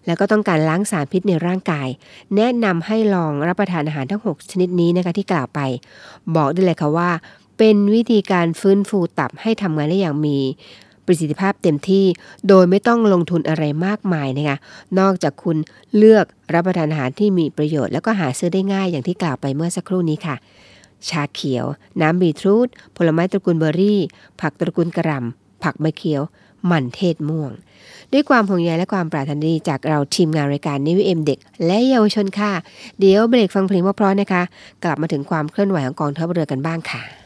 แล้วก็ต้องการล้างสารพิษในร่างกาย แนะนำให้ลองรับประทานอาหารทั้ง 6 ชนิดนี้นะคะที่กล่าวไป บอกได้เลยค่ะว่า เป็นวิธีการฟื้นฟูตับให้ทำงานได้อย่างมีประสิทธิภาพเต็มที่โดยไม่ต้องลงทุนอะไรมากมายนะคะนอกจากคุณเลือกรับประทานอาหารที่มีประโยชน์ แล้วก็หาซื้อได้ง่ายอย่างที่กล่าวไปเมื่อสักครู่นี้ค่ะ ชาเขียว น้ำบีทรูทผลไม้ตระกูลเบอร์รี่ ผักตระกูลกะหล่ำผักใบเขียว มันเทศม่วง ด้วยความห่วงใยและความปรารถนาดีจากเราทีมงานรายการ Navy AM เด็ก และเยาวชนค่ะ เดี๋ยวเบรกฟังเพลงเพราะๆนะคะ กลับมาถึงความเคลื่อนไหวของกองทัพเรือกันบ้างค่ะ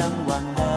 อสม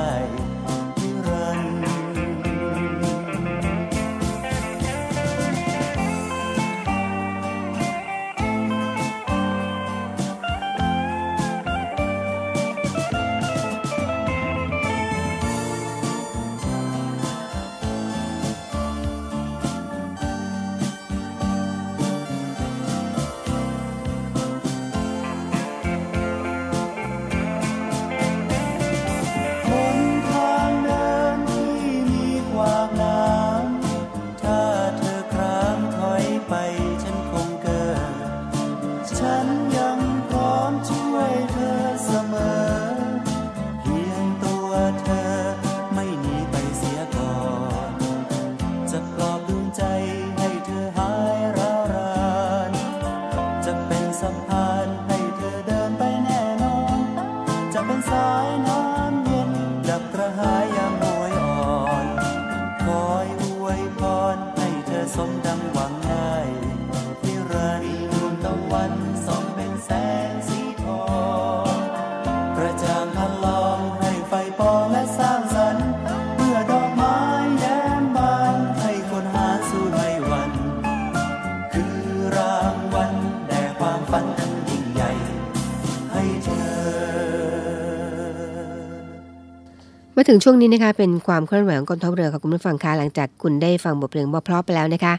ถึงช่วงนี้นะคะเป็นความเคลื่อนไหวของกองทัพเรือค่ะคุณผู้ฟังคะหลังจากคุณได้ฟังบทเพลงเพราะไปแล้วนะคะ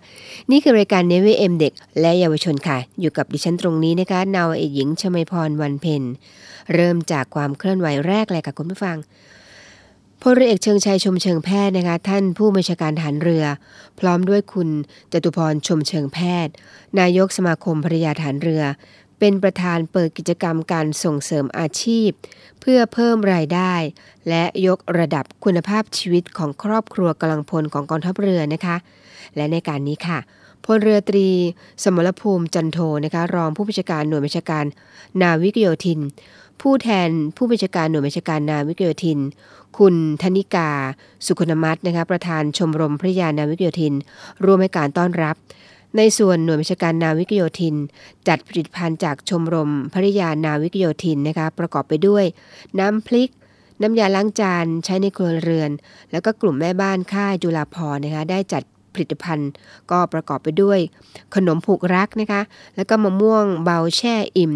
นี่คือรายการเนวิเอ็มเด็ก และเยาวชนค่ะ อยู่กับดิฉันตรงนี้นะคะนาวเอกหญิงชมพรวันเพ็ญเริ่มจากความเคลื่อนไหวแรกเลยค่ะคุณผู้ฟังพลเรือเอกเชิงชัยชมเชิงแพทย์นะคะท่านผู้บัญชาการฐานเรือ พร้อมด้วยคุณจตุพรชมเชิงแพทย์ นายกสมาคมภริยาฐานเรือ เป็นประธานเปิดกิจกรรมการส่งเสริมอาชีพ เพื่อเพิ่มรายได้ และยกระดับคุณภาพชีวิตของครอบครัวกำลังพลของกองทัพเรือนะคะ และในการนี้ค่ะพลเรือตรี สมรภูมิจันโทนะคะรองผู้บัญชาการหน่วยบัญชาการ นาวิกโยธิน ผู้แทนผู้บัญชาการหน่วยบัญชาการนาวิกโยธิน คุณธนิกา สุขนมัตนะคะประธานชมรมพระยานาวิกโยธิน ร่วมให้การต้อนรับ ในส่วนหน่วยบัญชาการนาวิกโยธิน จัดผลิตภัณฑ์จากชมรมภริยานาวิกโยธินนะคะประกอบไปด้วย น้ำพริก น้ำยาล้างจานใช้ในครัวเรือน แล้วก็กลุ่มแม่บ้านค่ายจุฬาพรณ์นะคะได้จัด ลิตภัณฑ์ ก็ประกอบไปด้วย ขนมผูกรักนะคะ แล้วก็มะม่วงเบาแช่อิ่ม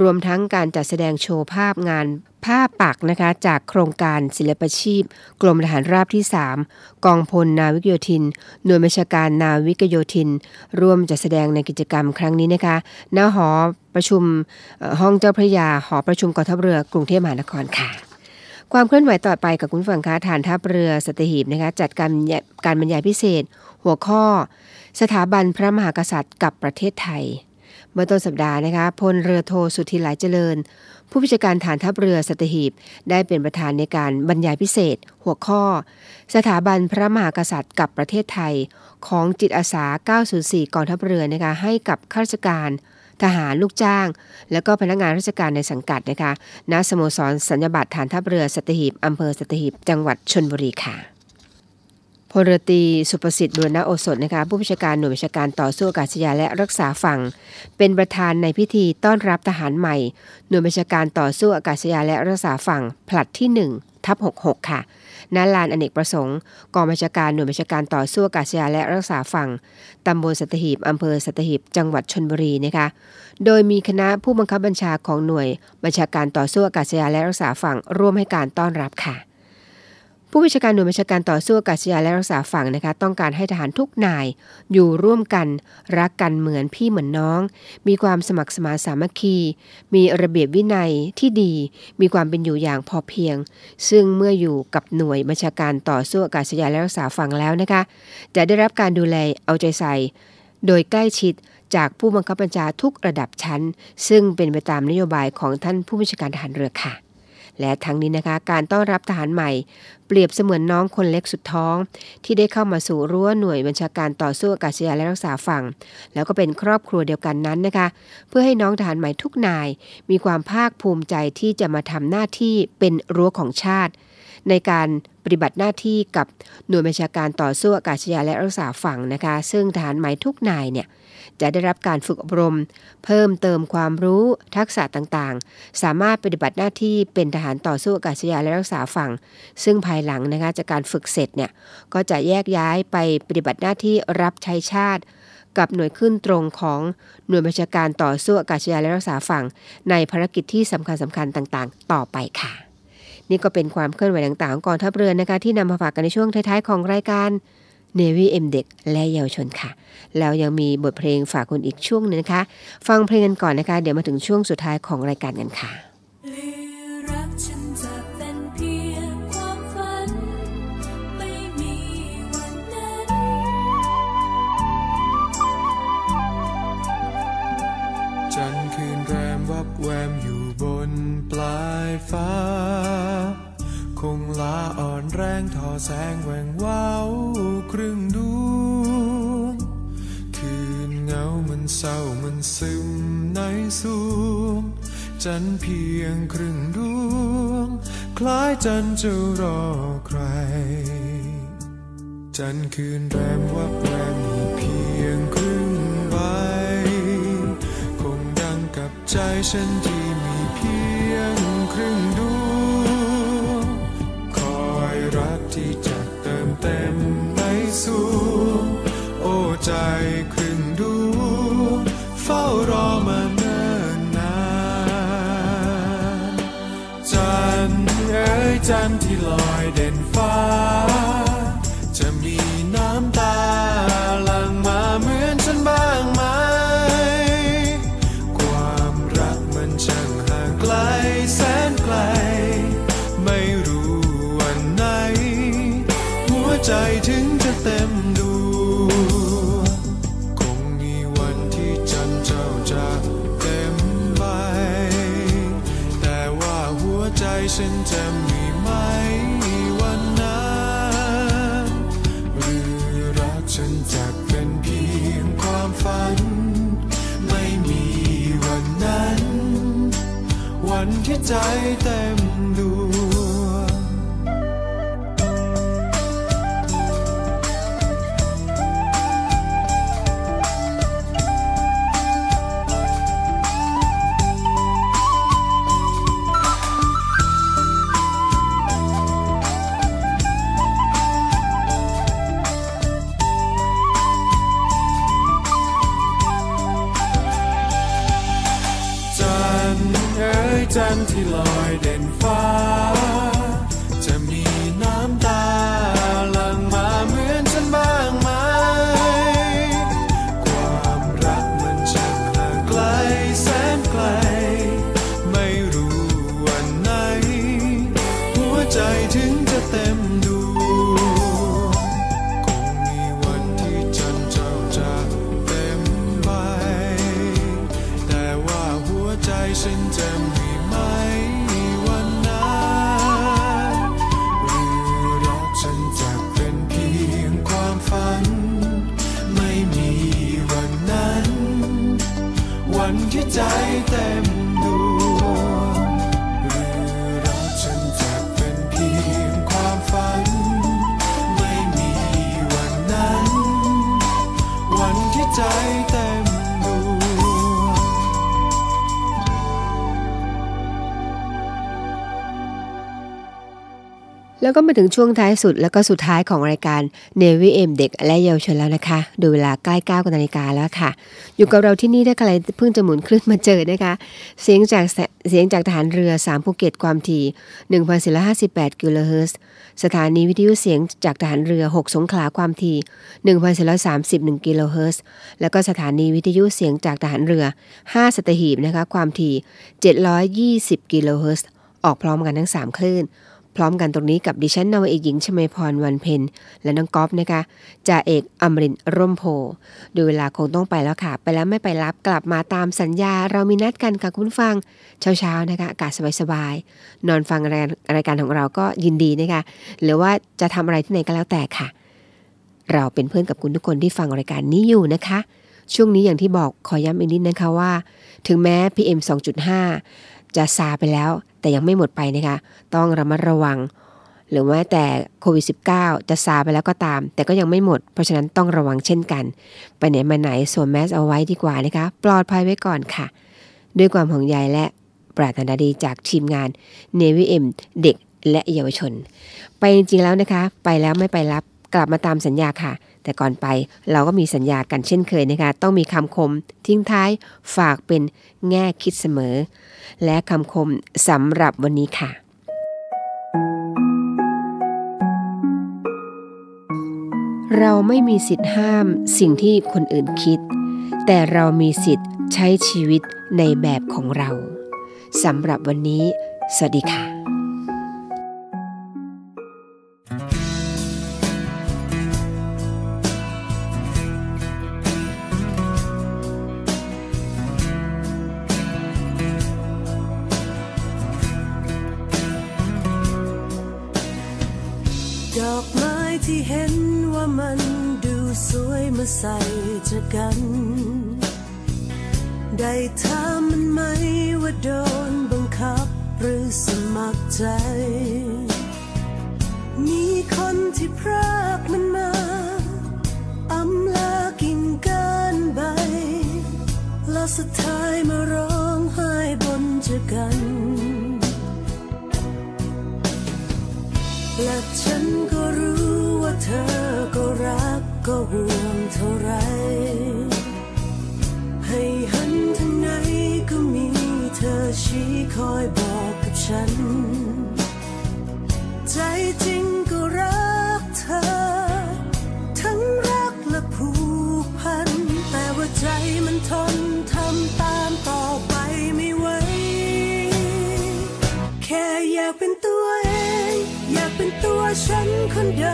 รวมทั้งการจัดแสดงโชว์ภาพงานผ้าปักนะคะจากโครงการศิลปชีพ กรมทหารราบที่ 3 กองพลนาวิกโยธิน หน่วยบัญชาการนาวิกโยธิน ร่วมจัดแสดงในกิจกรรมครั้งนี้นะคะณหอประชุมห้องเจ้าพระยาหอประชุมกองทัพเรือกรุงเทพมหานครค่ะความเคลื่อนไหวต่อไปกับคุณผู้ฟังคะฐานทัพเรือสัตหีบนะคะจัดการการบรรยายพิเศษ หัวข้อ สถาบันพระมหากษัตริย์กับประเทศไทย เมื่อต้นสัปดาห์นะคะพลเรือโทสุธิหลายเจริญ ผู้พิจารณาฐานทัพเรือสัตหีบได้เป็นประธานในการบรรยายพิเศษ หัวข้อ สถาบันพระมหากษัตริย์กับประเทศไทย ของจิตอาสา 904 กองทัพเรือนะคะให้กับข้าราชการทหารลูกจ้าง แล้วก็พนักงานราชการในสังกัดนะคะณสโมสรสัญญบัตรฐานทัพเรือสัตหีบอำเภอสัตหีบจังหวัดชนบุรีค่ะ พลเรือตรีสุประสิทธิ์บุรณโอสถนะคะผู้บัญชาการหน่วยบัญชาการต่อสู้อากาศยานและรักษาฝั่ง เป็นประธานในพิธีต้อนรับทหารใหม่ หน่วยบัญชาการต่อสู้อากาศยานและรักษาฝั่งผลัดที่ 1ทับ66 ค่ะณลานอเนกประสงค์กองบัญชาการหน่วยบัญชาการต่อสู้อากาศยานและรักษาฝั่งตำบลสัตหีบอำเภอสัตหีบจังหวัดชนบุรีนะคะโดยมีคณะผู้บังคับบัญชาของหน่วยบัญชาการต่อสู้อากาศยานและรักษาฝั่งร่วมให้การต้อนรับค่ะ ผู้บัญชาการหน่วยบัญชาการต่อสู้อากาศยานและรักษาฝั่งนะคะ ต้องการให้ทหารทุกนายอยู่ร่วมกัน รักกันเหมือนพี่เหมือนน้อง มีความสมัครสมานสามัคคี มีระเบียบวินัยที่ดี มีความเป็นอยู่อย่างพอเพียง ซึ่งเมื่ออยู่กับหน่วยบัญชาการต่อสู้อากาศยานและรักษาฝั่งแล้วนะคะ จะได้รับการดูแลเอาใจใส่ โดยใกล้ชิดจากผู้บังคับบัญชาทุกระดับชั้น ซึ่งเป็นไปตามนโยบายของท่านผู้บัญชาการทหารเรือค่ะ และทั้งนี้นะคะ การต้อนรับทหารใหม่ เปรียบเสมือนน้องคนเล็กสุดท้อง ที่ได้เข้ามาสู่รั้วหน่วยบัญชาการต่อสู้อากาศยานและรักษาฝั่ง แล้วก็เป็นครอบครัวเดียวกันนั้นนะคะ เพื่อให้น้องทหารใหม่ทุกนาย มีความภาคภูมิใจที่จะมาทำหน้าที่เป็นรั้วของชาติ ในการปฏิบัติหน้าที่กับหน่วยบัญชาการต่อสู้อากาศยานและรักษาฝั่งนะคะ ซึ่งทหารใหม่ทุกนายเนี่ย จะได้รับการฝึกอบรม เพิ่มเติมความรู้ทักษะต่างๆ สามารถปฏิบัติหน้าที่เป็นทหารต่อสู้อากาศยานและรักษาฝั่ง ซึ่งภายหลังนะคะจากการฝึกเสร็จเนี่ยก็จะแยกย้ายไปปฏิบัติหน้าที่รับใช้ชาติ กับหน่วยขึ้นตรงของหน่วยบัญชาการต่อสู้อากาศยานและรักษาฝั่ง ในภารกิจที่สำคัญสำคัญต่างๆ ต่อไปค่ะ นี่ก็เป็นความเคลื่อนไหวต่างๆของกองทัพเรือนะคะที่นำมาฝากกันในช่วงท้ายๆของรายการ Navy M เด็กและเยาวชนค่ะ แล้วยังมีบทเพลงฝากคุณอีกช่วงหนึงนะคะ ฟังเพลงกันก่อนนะคะ เดี๋ยวมาถึงช่วงสุดท้ายของรายการกันค่ะหรือรักฉันจะเป็นเพียงความฝันไม่มีวันนั้นจันทร์คืนแรมวับแวมอยู่บนปลายฟ้า แรงทอแสงแหวงว้าวครึ่งดวงคืนเงามันเศร้ามันซึมในสวงจันเพียงครึ่งดวง คล้ายจันจะรอใคร จันคืนแรมวับแวมเพียงครึ่งใบคงดังกับใจฉันที่มีเพียงครึ่ง ใจครึ่งดวงเฝ้ารอมาเนิ่นนานจันทร์เอ๋ยจัน ที่ใจเต็ม ก็มาถึงช่วงท้ายสุดแล้วก็สุดท้ายของรายการ Navy AM เด็กและเยาวชนแล้วนะคะ ดูเวลาใกล้9นาฬิกาแล้วค่ะ อยู่กับเราที่นี่ได้ใครเพิ่งจะหมุนคลื่นมาเจอนะคะ เสียงจากเสียงจากทหารเรือ 3 ภูเก็ตความถี่1458กิโลเฮิรตซ์สถานีวิทยุเสียงจากทหารเรือ 6 สงขลาความถี่1431กิโลเฮิรตซ์แล้วก็สถานีวิทยุเสียงจากทหารเรือ 5 สัตหีบนะคะความถี่720กิโลเฮิรตซ์ออกพร้อมกันทั้ง 3 คลื่น พร้อมกันตรงนี้กับดิฉันนาวเอกหญิงชมาพรวันเพ็ญและน้องก๊อฟนะคะจ่าเอกอมรินร่มโพดูเวลาคงต้องไปแล้วค่ะ ไปแล้วไม่ไปรับกลับมาตามสัญญา เรามีนัดกันกับคุณฟังเช้าๆนะคะอากาศสบายๆนอนฟังรายรายการของเราก็ยินดีนะคะหรือว่าจะทำอะไรที่ไหนก็แล้วแต่ค่ะ เราเป็นเพื่อนกับคุณทุกคนที่ฟังรายการนี้อยู่นะคะ ช่วงนี้อย่างที่บอกขอย้ำอีกนิดนะคะว่า ถึงแม้ PM 2.5 จะซาไปแล้ว แต่ยังไม่หมดไปนะคะ ต้องระมัดระวัง หรือว่าแต่โควิด -19 จะซาไปแล้วก็ตาม แต่ก็ยังไม่หมด เพราะฉะนั้นต้องระวังเช่นกัน ไปไหนมาไหนสวมแมสเอาไว้ดีกว่านะคะ ปลอดภัยไว้ก่อนค่ะ ด้วยความห่วงใยและปรารถนาดีจากทีมงาน Navy M เด็กและเยาวชน ไปจริงๆแล้วนะคะ ไปแล้วไม่ไปรับ กลับมาตามสัญญาค่ะ แต่ก่อนไปเราก็มีสัญญากันเช่นเคยนะคะ ต้องมีคำคมทิ้งท้ายฝากเป็นแง่คิดเสมอ และคำคมสำหรับวันนี้ค่ะ เราไม่มีสิทธิ์ห้ามสิ่งที่คนอื่นคิด แต่เรามีสิทธิ์ใช้ชีวิตในแบบของเราสำหรับวันนี้ สวัสดีค่ะ ที่เห็นว่ามันดูสวยมาใส่จอกัน ได้ถามมันไหมว่าโดนบังคับหรือสมัครใจ มีคนที่พรากมันมาอำลากิ่งก้านใบ แล้วสุดท้ายมาร้องไห้บนจอกันและฉันก็ เธอก็รักก็ห่วงเท่าไร ให้หันทางไหนก็มีเธอชี้คอยบอกกับฉัน ใจจริงก็รักเธอ ทั้งรักและผูกพัน แต่ว่าใจมันทนทำตามต่อไปไม่ไหว แค่อยากเป็นตัวเอง อยากเป็นตัวฉันคนเดิม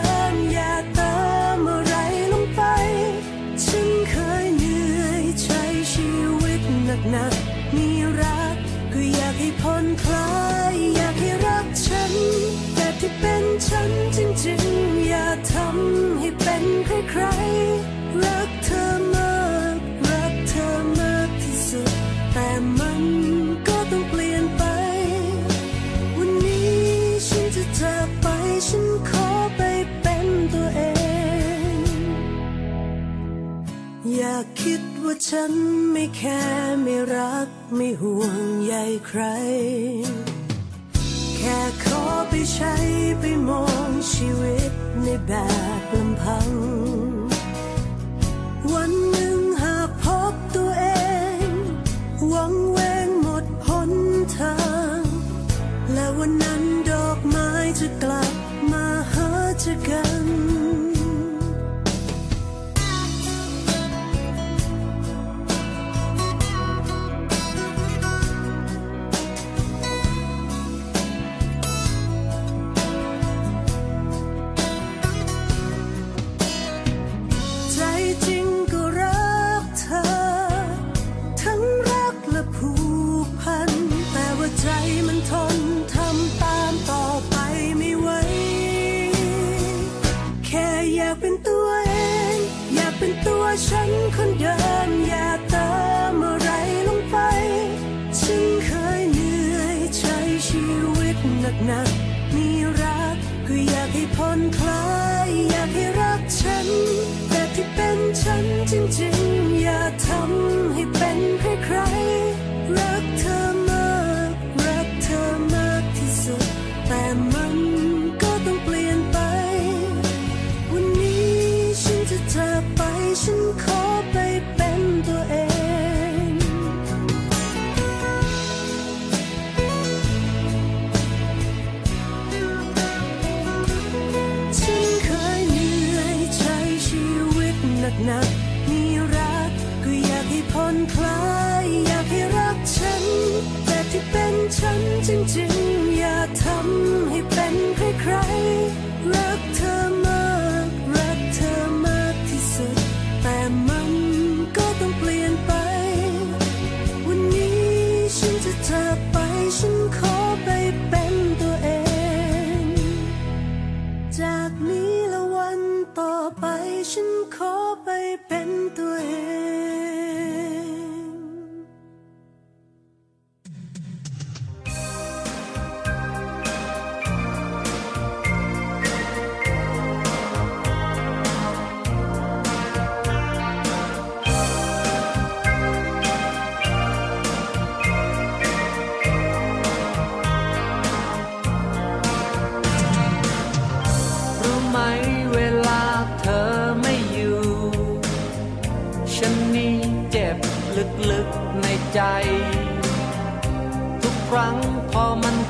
ให้เป็นใครๆรักเธอมากรักเธอมากที่สุด แต่มันก็ต้องเปลี่ยนไป วันนี้ฉันจะจากไปฉันขอไปเป็นตัวเอง อย่าคิดว่าฉันไม่แค่ไม่รักไม่ห่วงใยใครแค่ขอไปใช้ไปมองชีวิต ในแบบลำพัง จริงอย่าทำให้เป็นใครๆรักเธอ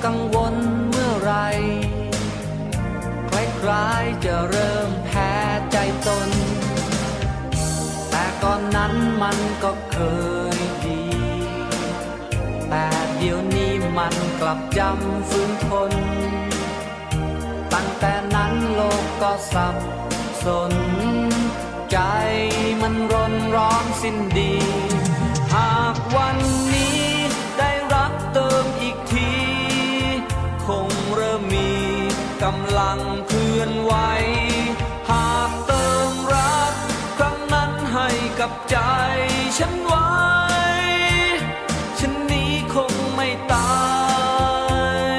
กังวลเมื่อไรคล้ายๆจะเริ่มแพ้ใจตน แต่ก่อนนั้นมันก็เคยดี แต่เดี๋ยวนี้มันกลับจำฟื้นทน ตั้งแต่นั้นโลกก็สับสน ใจมันรนร้อนสิ้นดี หากวัน ลังเคลื่อนไหวหากเติมรักครั้งนั้นให้กับใจฉันไว้ ฉันนี้คงไม่ตาย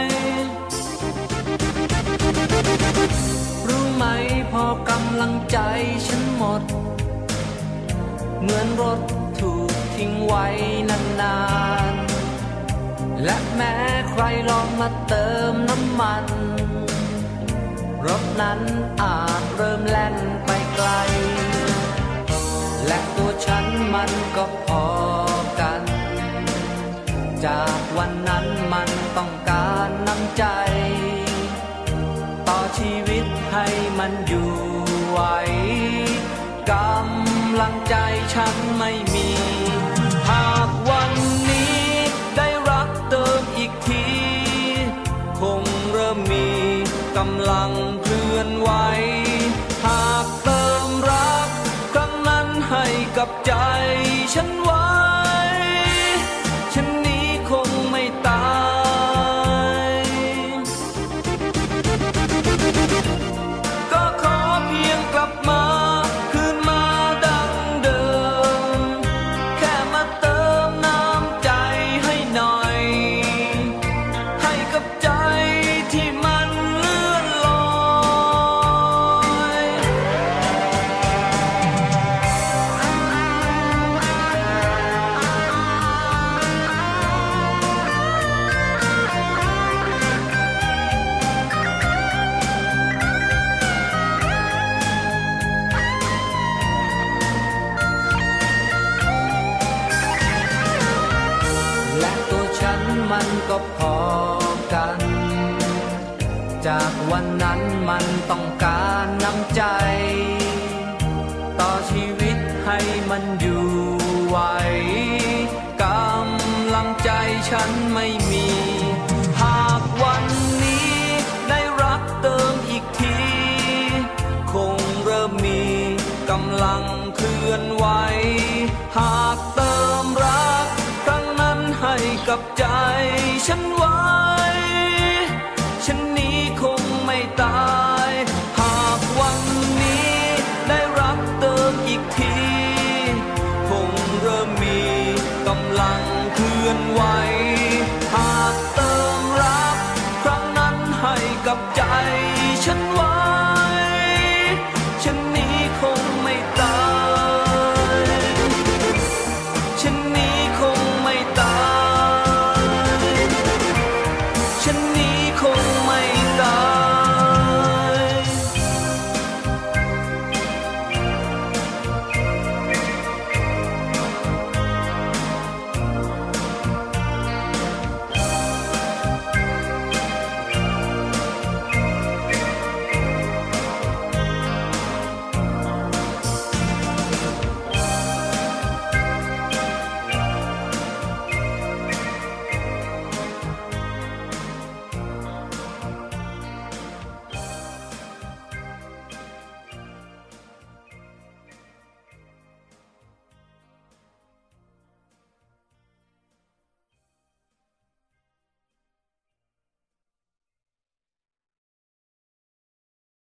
รู้ไหมพอกำลังใจฉันหมด เหมือนรถถูกทิ้งไว้นานๆและแม้ใครลองมาเติมน้ำมัน รถนั้นอาจเริ่มแล่นไปไกล และตัวฉันมันก็พอกัน จากวันนั้นมันต้องการน้ำใจ ต่อชีวิตให้มันอยู่ไหวกำลังใจฉันไม่มี หากวัน กำลังเคลื่อนไหว หากเติมรักครั้งนั้นให้กับใจฉันไว้ นั้นมันต้องการน้ำใจ ต่อชีวิตให้มันอยู่ไหวกำลังใจฉันไม่มี หากวันนี้ได้รักเติมอีกที คงเริ่มมีกำลังเคลื่อนไหวหากเติมรักครั้งนั้นให้กับใจฉันไว้ ตาย หากวันนี้ได้รักเติมอีกที คงเริ่มมีกำลังเคลื่อนไหว